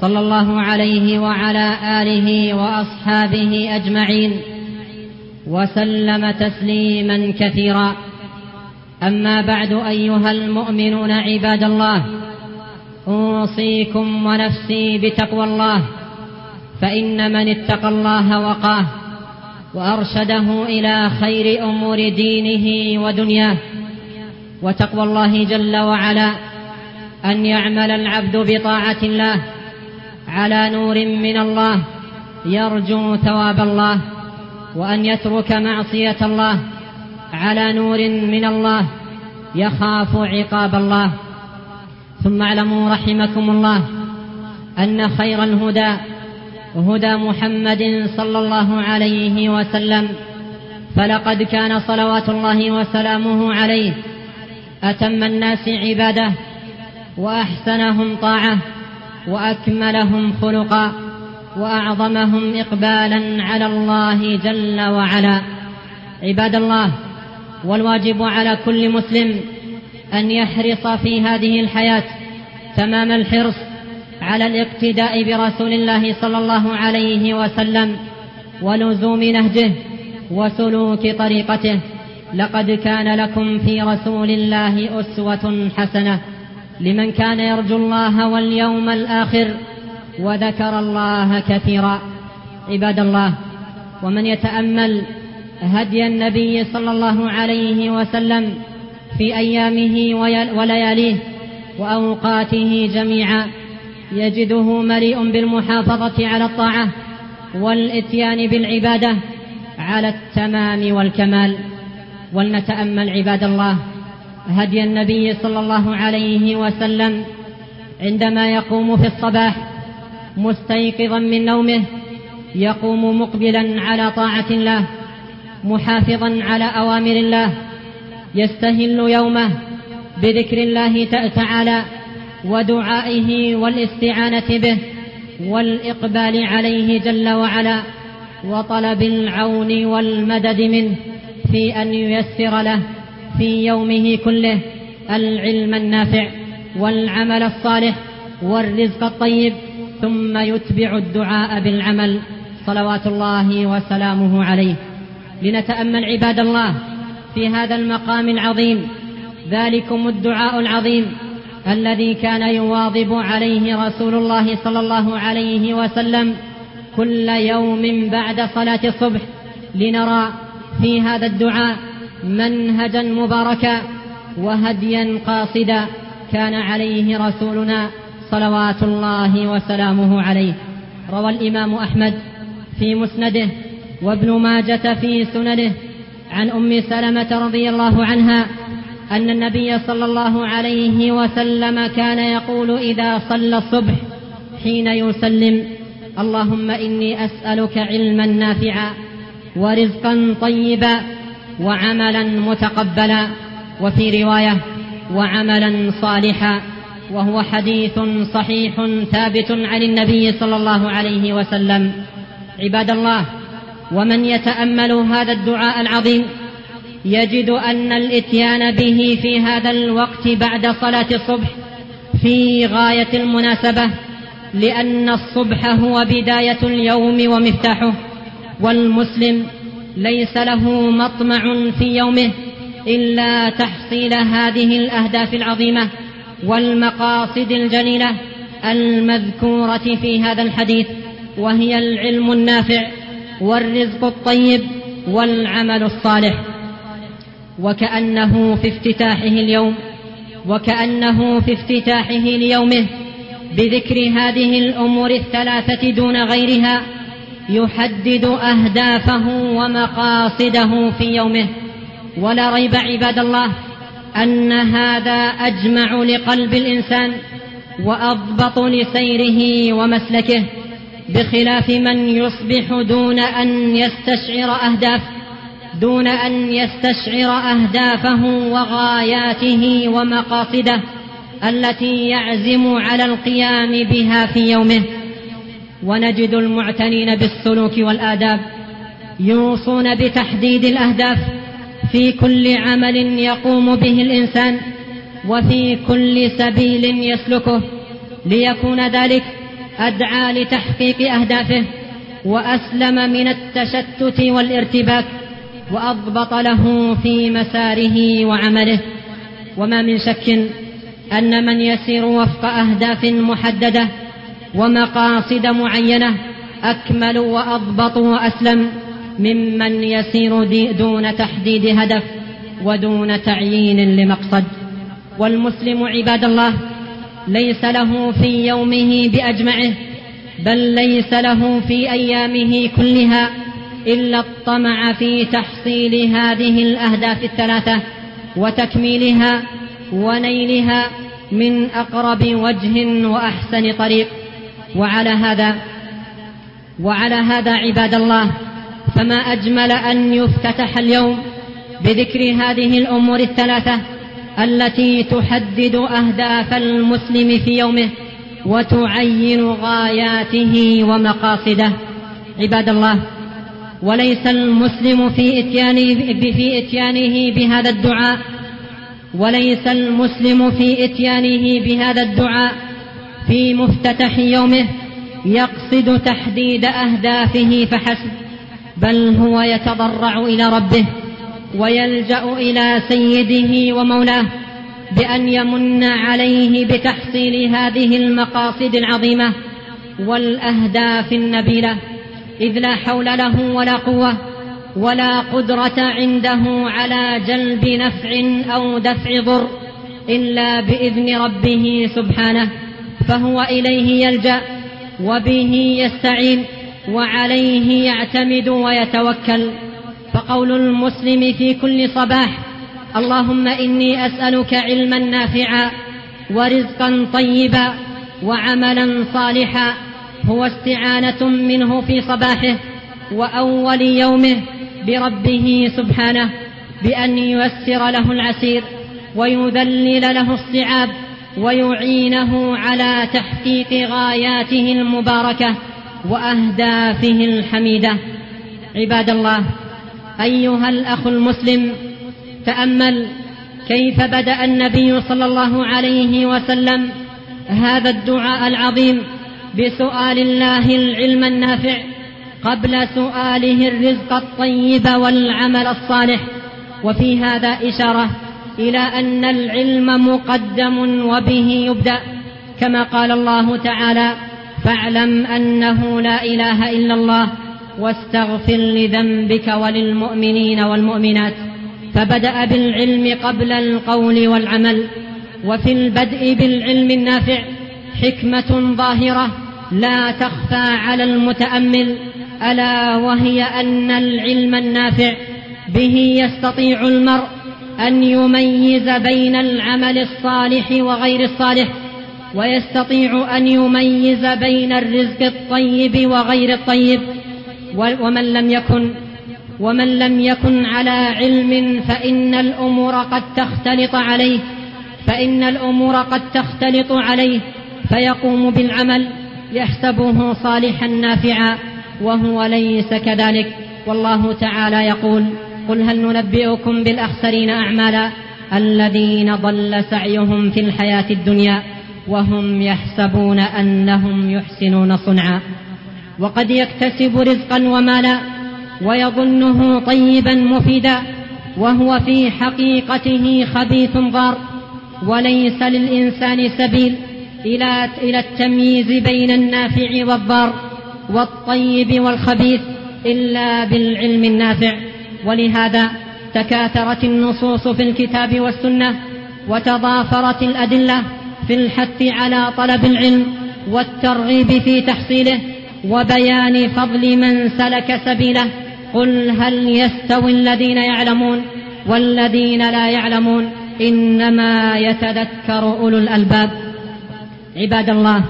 صلى الله عليه وعلى آله وأصحابه أجمعين وسلم تسليما كثيرا. أما بعد أيها المؤمنون عباد الله أوصيكم ونفسي بتقوى الله فإن من اتقى الله وقاه وأرشده إلى خير أمور دينه ودنياه. وتقوى الله جل وعلا أن يعمل العبد بطاعة الله على نور من الله يرجو ثواب الله وأن يترك معصية الله على نور من الله يخاف عقاب الله. ثم اعلموا رحمكم الله أن خير الهدى هدى محمد صلى الله عليه وسلم. فلقد كان صلوات الله وسلامه عليه أتم الناس عباده وأحسنهم طاعة. وأكملهم خلقا وأعظمهم إقبالا على الله جل وعلا. عباد الله والواجب على كل مسلم أن يحرص في هذه الحياة تمام الحرص على الاقتداء برسول الله صلى الله عليه وسلم ولزوم نهجه وسلوك طريقته. لقد كان لكم في رسول الله أسوة حسنة. لمن كان يرجو الله واليوم الآخر وذكر الله كثيرا. عباد الله ومن يتأمل هدي النبي صلى الله عليه وسلم في أيامه ولياليه وأوقاته جميعا يجده مليء بالمحافظة على الطاعة والإتيان بالعبادة على التمام والكمال. ولنتأمل عباد الله هدي النبي صلى الله عليه وسلم عندما يقوم في الصباح مستيقظا من نومه يقوم مقبلا على طاعة الله محافظا على أوامر الله يستهل يومه بذكر الله تعالى ودعائه والاستعانة به والإقبال عليه جل وعلا وطلب العون والمدد منه في أن ييسر له. في يومه كله العلم النافع والعمل الصالح والرزق الطيب ثم يتبع الدعاء بالعمل صلوات الله وسلامه عليه. لنتأمل عباد الله في هذا المقام العظيم ذلكم الدعاء العظيم الذي كان يواظب عليه رسول الله صلى الله عليه وسلم كل يوم بعد صلاة الصبح. لنرى في هذا الدعاء منهجا مباركا وهديا قاصدا كان عليه رسولنا صلوات الله وسلامه عليه. روى الإمام أحمد في مسنده وابن ماجة في سننه عن أم سلمة رضي الله عنها أن النبي صلى الله عليه وسلم كان يقول إذا صلى الصبح حين يسلم اللهم إني أسألك علما نافعا ورزقا طيبا وعملا متقبلا وفي رواية وعملا صالحا وهو حديث صحيح ثابت عن النبي صلى الله عليه وسلم. عباد الله ومن يتأمل هذا الدعاء العظيم يجد أن الإتيان به في هذا الوقت بعد صلاة الصبح في غاية المناسبة لأن الصبح هو بداية اليوم ومفتاحه والمسلم ليس له مطمع في يومه إلا تحصيل هذه الأهداف العظيمة والمقاصد الجليلة المذكورة في هذا الحديث وهي العلم النافع والرزق الطيب والعمل الصالح. وكأنه في افتتاحه اليوم وكأنه في افتتاحه ليومه بذكر هذه الأمور الثلاثة دون غيرها يحدد أهدافه ومقاصده في يومه. ولا ريب عباد الله أن هذا أجمع لقلب الإنسان وأضبط لسيره ومسلكه بخلاف من يصبح دون أن يستشعر أهداف دون أن يستشعر أهدافه وغاياته ومقاصده التي يعزم على القيام بها في يومه. ونجد المعتنين بالسلوك والآداب يوصون بتحديد الأهداف في كل عمل يقوم به الإنسان وفي كل سبيل يسلكه ليكون ذلك أدعى لتحقيق أهدافه وأسلم من التشتت والارتباك وأضبط له في مساره وعمله. وما من شك أن من يسير وفق أهداف محددة ومقاصد معينة أكمل وأضبط وأسلم ممن يسير دون تحديد هدف ودون تعيين لمقصد. والمسلم عباد الله ليس له في يومه بأجمعه بل ليس له في أيامه كلها إلا الطمع في تحصيل هذه الأهداف الثلاثة وتكميلها ونيلها من أقرب وجه وأحسن طريق. وعلى هذا وعلى هذا عباد الله فما أجمل أن يفتتح اليوم بذكر هذه الأمور الثلاثة التي تحدد أهداف المسلم في يومه وتعين غاياته ومقاصده. عباد الله وليس المسلم في إتيانه في إتيانه بهذا الدعاء وليس المسلم في إتيانه بهذا الدعاء في مفتتح يومه يقصد تحديد أهدافه فحسب بل هو يتضرع إلى ربه ويلجأ إلى سيده ومولاه بأن يمن عليه بتحصيل هذه المقاصد العظيمة والأهداف النبيلة إذ لا حول له ولا قوة ولا قدرة عنده على جلب نفع أو دفع ضر إلا بإذن ربه سبحانه. فهو إليه يلجأ وبه يستعين وعليه يعتمد ويتوكل. فقول المسلم في كل صباح اللهم إني أسألك علما نافعا ورزقا طيبا وعملا صالحا. هو استعانة منه في صباحه وأول يومه بربه سبحانه بأن ييسر له العسير ويذلل له الصعاب. ويعينه على تحقيق غاياته المباركة وأهدافه الحميدة. عباد الله أيها الأخ المسلم تأمل كيف بدأ النبي صلى الله عليه وسلم هذا الدعاء العظيم بسؤال الله العلم النافع قبل سؤاله الرزق الطيب والعمل الصالح. وفي هذا إشارة إلى أن العلم مقدم وبه يبدأ. كما قال الله تعالى فاعلم أنه لا إله إلا الله واستغفر لذنبك وللمؤمنين والمؤمنات. فبدأ بالعلم قبل القول والعمل. وفي البدء بالعلم النافع حكمة ظاهرة لا تخفى على المتأمل. ألا وهي أن العلم النافع به يستطيع المرء أن يميز بين العمل الصالح وغير الصالح ويستطيع أن يميز بين الرزق الطيب وغير الطيب. ومن لم يكن ومن لم يكن على علم فإن الأمور قد تختلط عليه فإن الأمور قد تختلط عليه فيقوم بالعمل يحسبه صالحا نافعا وهو ليس كذلك. والله تعالى يقول قل هل ننبئكم بالأخسرين أعمالا الذين ضل سعيهم في الحياة الدنيا وهم يحسبون أنهم يحسنون صنعا وقد يكتسب رزقا ومالا ويظنه طيبا مفيدا وهو في حقيقته خبيث ضار وليس للإنسان سبيل إلى إلى التمييز بين النافع والضار والطيب والخبيث إلا بالعلم النافع ولهذا تكاثرت النصوص في الكتاب والسنة وتضافرت الأدلة في الحث على طلب العلم والترغيب في تحصيله وبيان فضل من سلك سبيله قل هل يستوي الذين يعلمون والذين لا يعلمون إنما يتذكر أولو الألباب. عباد الله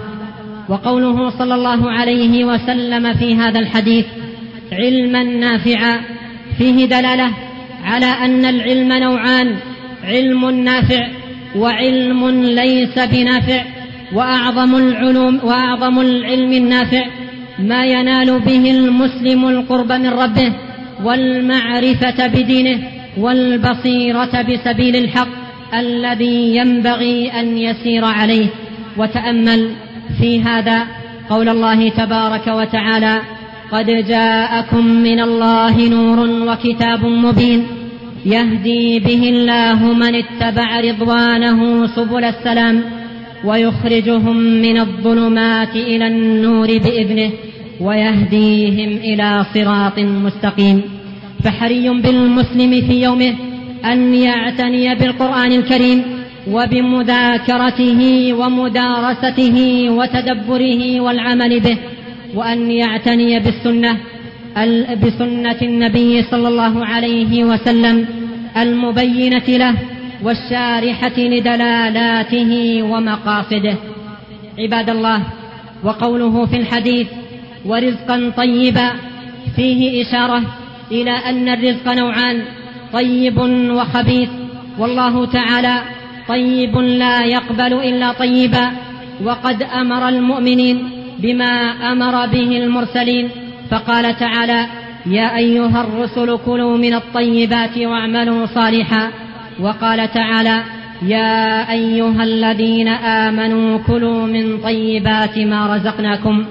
وقوله صلى الله عليه وسلم في هذا الحديث علما نافعا فيه دلالة على أن العلم نوعان علم نافع وعلم ليس بنافع وأعظم العلوم وأعظم العلم النافع ما ينال به المسلم القرب من ربه والمعرفة بدينه والبصيرة بسبيل الحق الذي ينبغي أن يسير عليه. وتأمل في هذا قول الله تبارك وتعالى قد جاءكم من الله نور وكتاب مبين. يهدي به الله من اتبع رضوانه سبل السلام ويخرجهم من الظلمات إلى النور بإذنه ويهديهم إلى صراط مستقيم. فحري بالمسلم في يومه أن يعتني بالقرآن الكريم وبمذاكرته ومدارسته وتدبره والعمل به وأن يعتني بالسنة بسنة النبي صلى الله عليه وسلم المبينة له والشارحة لدلالاته ومقاصده. عباد الله وقوله في الحديث ورزقا طيبا فيه إشارة إلى أن الرزق نوعان طيب وخبيث. والله تعالى طيب لا يقبل إلا طيبا وقد أمر المؤمنين بما أمر به المرسلين. فقال تعالى يا أيها الرسل كلوا من الطيبات واعملوا صالحا. وقال تعالى يا أيها الذين آمنوا كلوا من طيبات ما رزقناكم.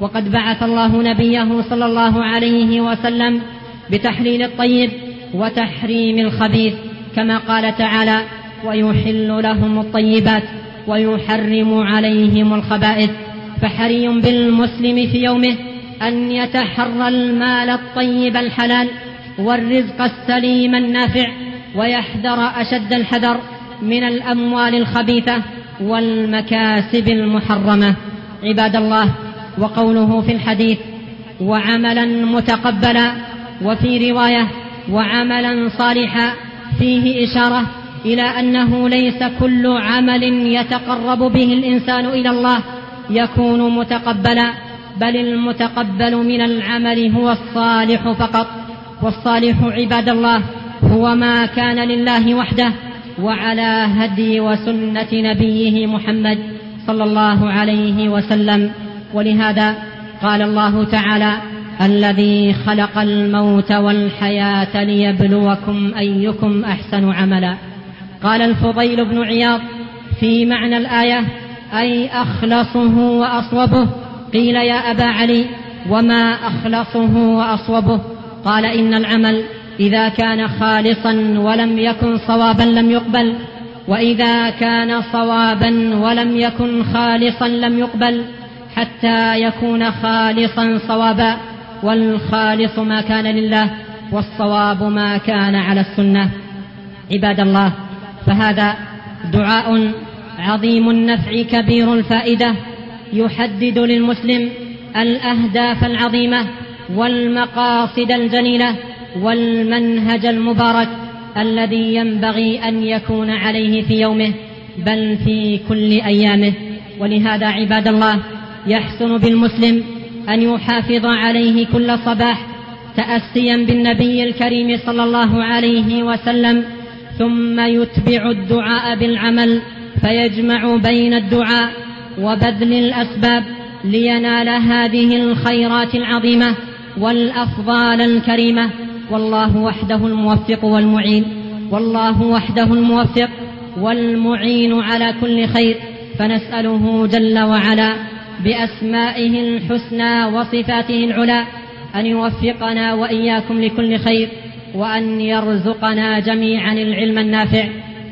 وقد بعث الله نبيه صلى الله عليه وسلم بتحليل الطيب وتحريم الخبيث كما قال تعالى ويحل لهم الطيبات ويحرم عليهم الخبائث. فحري بالمسلم في يومه أن يتحرى المال الطيب الحلال والرزق السليم النافع ويحذر أشد الحذر من الأموال الخبيثة والمكاسب المحرمة. عباد الله وقوله في الحديث وعملا متقبلا وفي رواية وعملا صالحا فيه إشارة إلى أنه ليس كل عمل يتقرب به الإنسان إلى الله يكون متقبلا بل المتقبل من العمل هو الصالح فقط. والصالح عباد الله هو ما كان لله وحده وعلى هدي وسنة نبيه محمد صلى الله عليه وسلم. ولهذا قال الله تعالى الذي خلق الموت والحياة ليبلوكم أيكم أحسن عملا. قال الفضيل بن عياض في معنى الآية أي أخلصه وأصوبه. قيل يا أبا علي وما أخلصه وأصوبه؟ قال إن العمل إذا كان خالصا ولم يكن صوابا لم يقبل. وإذا كان صوابا ولم يكن خالصا لم يقبل حتى يكون خالصا صوابا. والخالص ما كان لله والصواب ما كان على السنة. عباد الله فهذا دعاء عظيم النفع كبير الفائدة يحدد للمسلم الأهداف العظيمة والمقاصد الجليلة والمنهج المبارك الذي ينبغي أن يكون عليه في يومه بل في كل أيامه. ولهذا عباد الله يحسن بالمسلم أن يحافظ عليه كل صباح تاسيا بالنبي الكريم صلى الله عليه وسلم ثم يتبع الدعاء بالعمل فيجمع بين الدعاء وبذل الأسباب لينال هذه الخيرات العظيمة والأفضال الكريمة. والله وحده الموفق والمعين. والله وحده الموفق والمعين على كل خير. فنسأله جل وعلا بأسمائه الحسنى وصفاته العلى أن يوفقنا وإياكم لكل خير وأن يرزقنا جميعا العلم النافع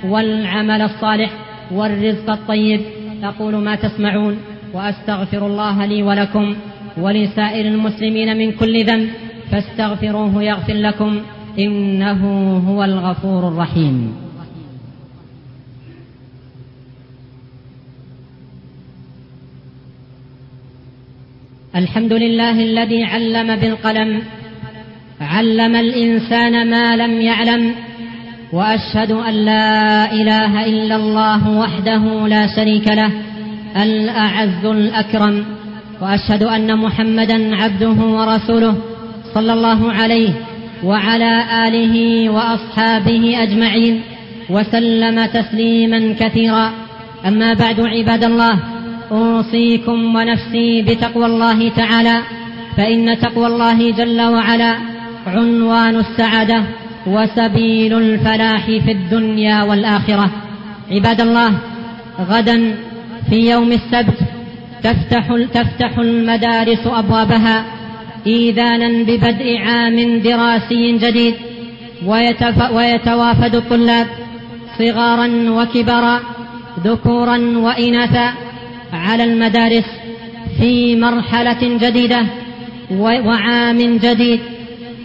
والعمل الصالح. والرزق الطيب. أقول ما تسمعون. وأستغفر الله لي ولكم ولسائر المسلمين من كل ذنب. فاستغفروه يغفر لكم. إنه هو الغفور الرحيم. الحمد لله الذي علم بالقلم. علم الإنسان ما لم يعلم. وأشهد أن لا إله إلا الله وحده لا شريك له الأعز الأكرم. وأشهد أن محمدا عبده ورسوله صلى الله عليه وعلى آله وأصحابه أجمعين وسلم تسليما كثيرا. أما بعد عباد الله أوصيكم ونفسي بتقوى الله تعالى فإن تقوى الله جل وعلا عنوان السعادة. وسبيل الفلاح في الدنيا والآخرة. عباد الله غدا في يوم السبت تفتح تفتح المدارس أبوابها إيذانا ببدء عام دراسي جديد ويتوافد الطلاب صغارا وكبرا ذكورا وإناثا على المدارس في مرحلة جديدة وعام جديد.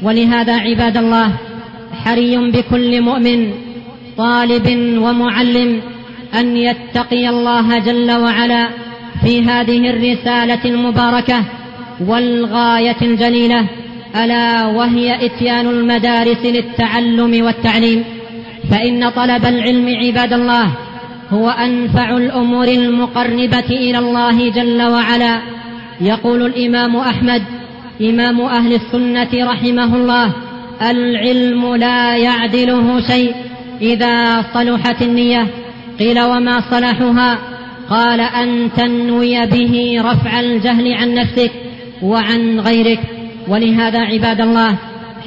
ولهذا عباد الله حري بكل مؤمن طالب ومعلم أن يتقي الله جل وعلا في هذه الرسالة المباركة والغاية الجليلة ألا وهي إتيان المدارس للتعلم والتعليم. فإن طلب العلم عباد الله هو أنفع الأمور المقربة إلى الله جل وعلا. يقول الإمام أحمد إمام أهل السنة رحمه الله العلم لا يعدله شيء إذا صلحت النية. قيل وما صلحها؟ قال أن تنوي به رفع الجهل عن نفسك وعن غيرك. ولهذا عباد الله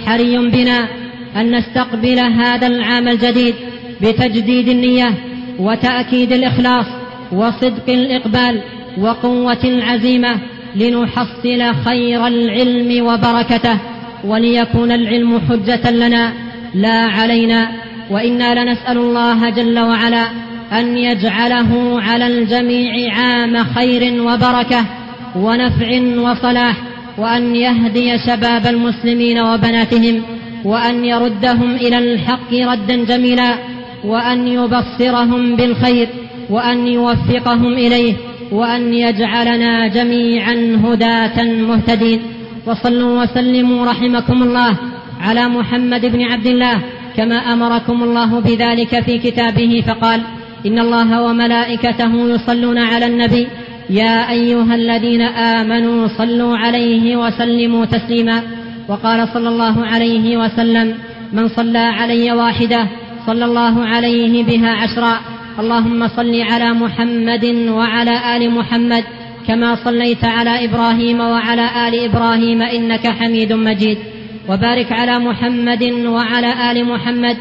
حري بنا أن نستقبل هذا العام الجديد بتجديد النية وتأكيد الإخلاص وصدق الإقبال وقوة العزيمة لنحصل خير العلم وبركته. وليكون العلم حجة لنا. لا علينا. وإنا لنسأل الله جل وعلا أن يجعله على الجميع عام خير وبركة ونفع وصلاح وأن يهدي شباب المسلمين وبناتهم وأن يردهم إلى الحق ردا جميلا وأن يبصرهم بالخير وأن يوفقهم إليه وأن يجعلنا جميعا هداة مهتدين. وصلوا وسلموا رحمكم الله على محمد بن عبد الله كما أمركم الله بذلك في كتابه فقال إن الله وملائكته يصلون على النبي يا أيها الذين آمنوا صلوا عليه وسلموا تسليما. وقال صلى الله عليه وسلم من صلى علي واحدة صلى الله عليه بها عشرا. اللهم صل على محمد وعلى آل محمد كما صليت على إبراهيم وعلى آل إبراهيم إنك حميد مجيد. وبارك على محمد وعلى آل محمد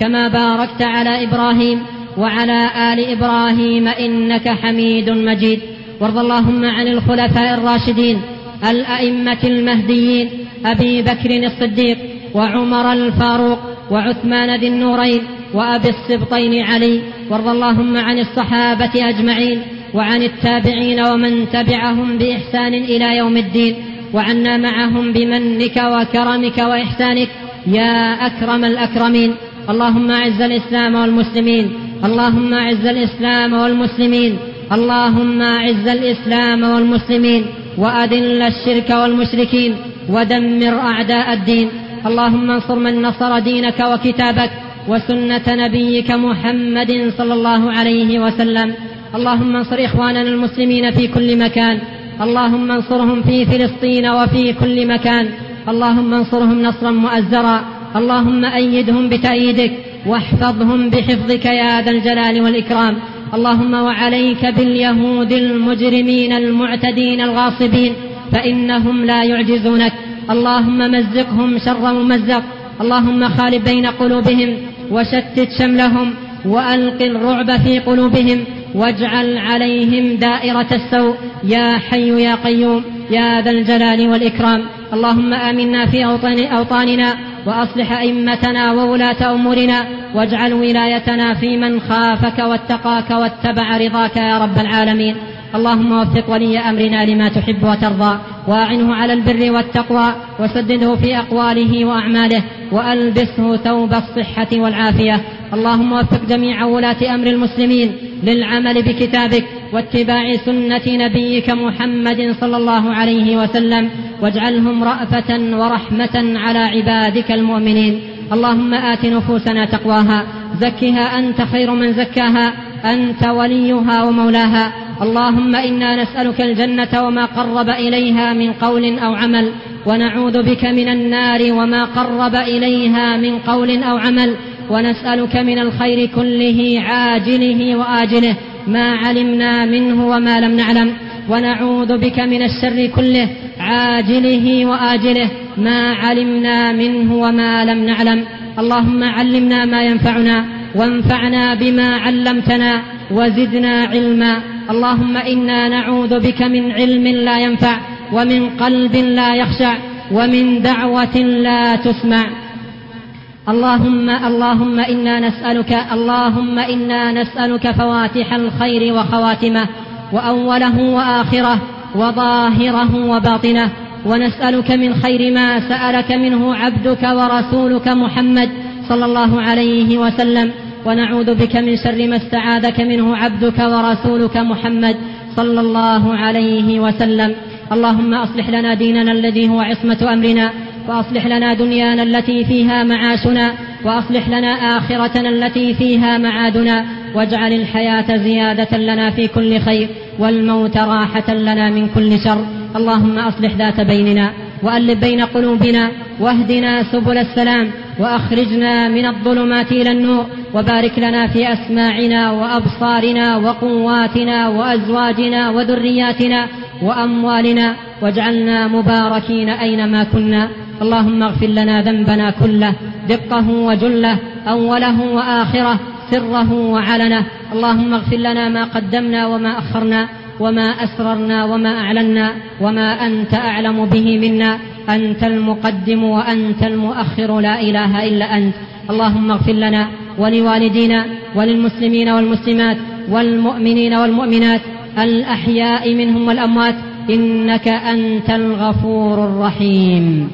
كما باركت على إبراهيم وعلى آل إبراهيم إنك حميد مجيد. وارض اللهم عن الخلفاء الراشدين الأئمة المهديين أبي بكر الصديق وعمر الفاروق وعثمان ذي النورين وأبي السبطين علي. وارض اللهم عن الصحابة أجمعين. وعن التابعين ومن تبعهم بإحسان إلى يوم الدين وعنا معهم بمنك وكرمك وإحسانك يا أكرم الأكرمين. اللهم أعز الإسلام والمسلمين اللهم أعز الإسلام والمسلمين اللهم أعز الإسلام والمسلمين وأذل الشرك والمشركين ودمر أعداء الدين. اللهم انصر من نصر دينك وكتابك وسنة نبيك محمد صلى الله عليه وسلم. اللهم انصر إخواننا المسلمين في كل مكان. اللهم انصرهم في فلسطين وفي كل مكان. اللهم انصرهم نصرا مؤزرا. اللهم أيدهم بتأييدك. واحفظهم بحفظك يا ذا الجلال والإكرام. اللهم وعليك باليهود المجرمين المعتدين الغاصبين. فإنهم لا يعجزونك. اللهم مزقهم شر ممزق. اللهم خالب بين قلوبهم. وشتت شملهم. وألق الرعب في قلوبهم. واجعل عليهم دائرة السوء. يا حي يا قيوم يا ذا الجلال والإكرام. اللهم آمنا في أوطان أوطاننا وأصلح أئمتنا وولاة أمورنا. واجعل ولايتنا في من خافك واتقاك واتبع رضاك يا رب العالمين. اللهم وفق ولي أمرنا لما تحب وترضى. واعنه على البر والتقوى. وسدده في أقواله وأعماله. وألبسه ثوب الصحة والعافية. اللهم وفق جميع ولاة أمر المسلمين. للعمل بكتابك واتباع سنة نبيك محمد صلى الله عليه وسلم واجعلهم رأفة ورحمة على عبادك المؤمنين. اللهم آت نفوسنا تقواها زكها أنت خير من زكاها أنت وليها ومولاها. اللهم إنا نسألك الجنة وما قرب إليها من قول أو عمل ونعوذ بك من النار وما قرب إليها من قول أو عمل. ونسألك من الخير كله عاجله وآجله ما علمنا منه وما لم نعلم. ونعوذ بك من الشر كله عاجله وآجله ما علمنا منه وما لم نعلم. اللهم علمنا ما ينفعنا وانفعنا بما علمتنا وزدنا علما. اللهم إنا نعوذ بك من علم لا ينفع ومن قلب لا يخشع ومن دعوة لا تسمع. اللهم اللهم إنا نسالك اللهم إنا نسألك فواتح الخير وخواتمه وأوله وآخره وظاهره وباطنه ونسألك من خير ما سألك منه عبدك ورسولك محمد صلى الله عليه وسلم ونعوذ بك من شر ما استعاذك منه عبدك ورسولك محمد صلى الله عليه وسلم. اللهم أصلح لنا ديننا الذي هو عصمة أمرنا واصلح لنا دنيانا التي فيها معاشنا وأصلح لنا آخرتنا التي فيها معادنا واجعل الحياة زيادة لنا في كل خير والموت راحة لنا من كل شر. اللهم أصلح ذات بيننا وألف بين قلوبنا واهدنا سبل السلام وأخرجنا من الظلمات إلى النور وبارك لنا في أسماعنا وأبصارنا وقواتنا وأزواجنا وذرياتنا وأموالنا واجعلنا مباركين أينما كنا. اللهم اغفر لنا ذنبنا كله دقه وجله أوله وآخره سره وعلنه. اللهم اغفر لنا ما قدمنا وما أخرنا وما أسررنا وما أعلنا وما أنت أعلم به منا. أنت المقدم وأنت المؤخر لا إله إلا أنت. اللهم اغفر لنا ولوالدينا وللمسلمين والمسلمات والمؤمنين والمؤمنات الأحياء منهم والأموات إنك أنت الغفور الرحيم.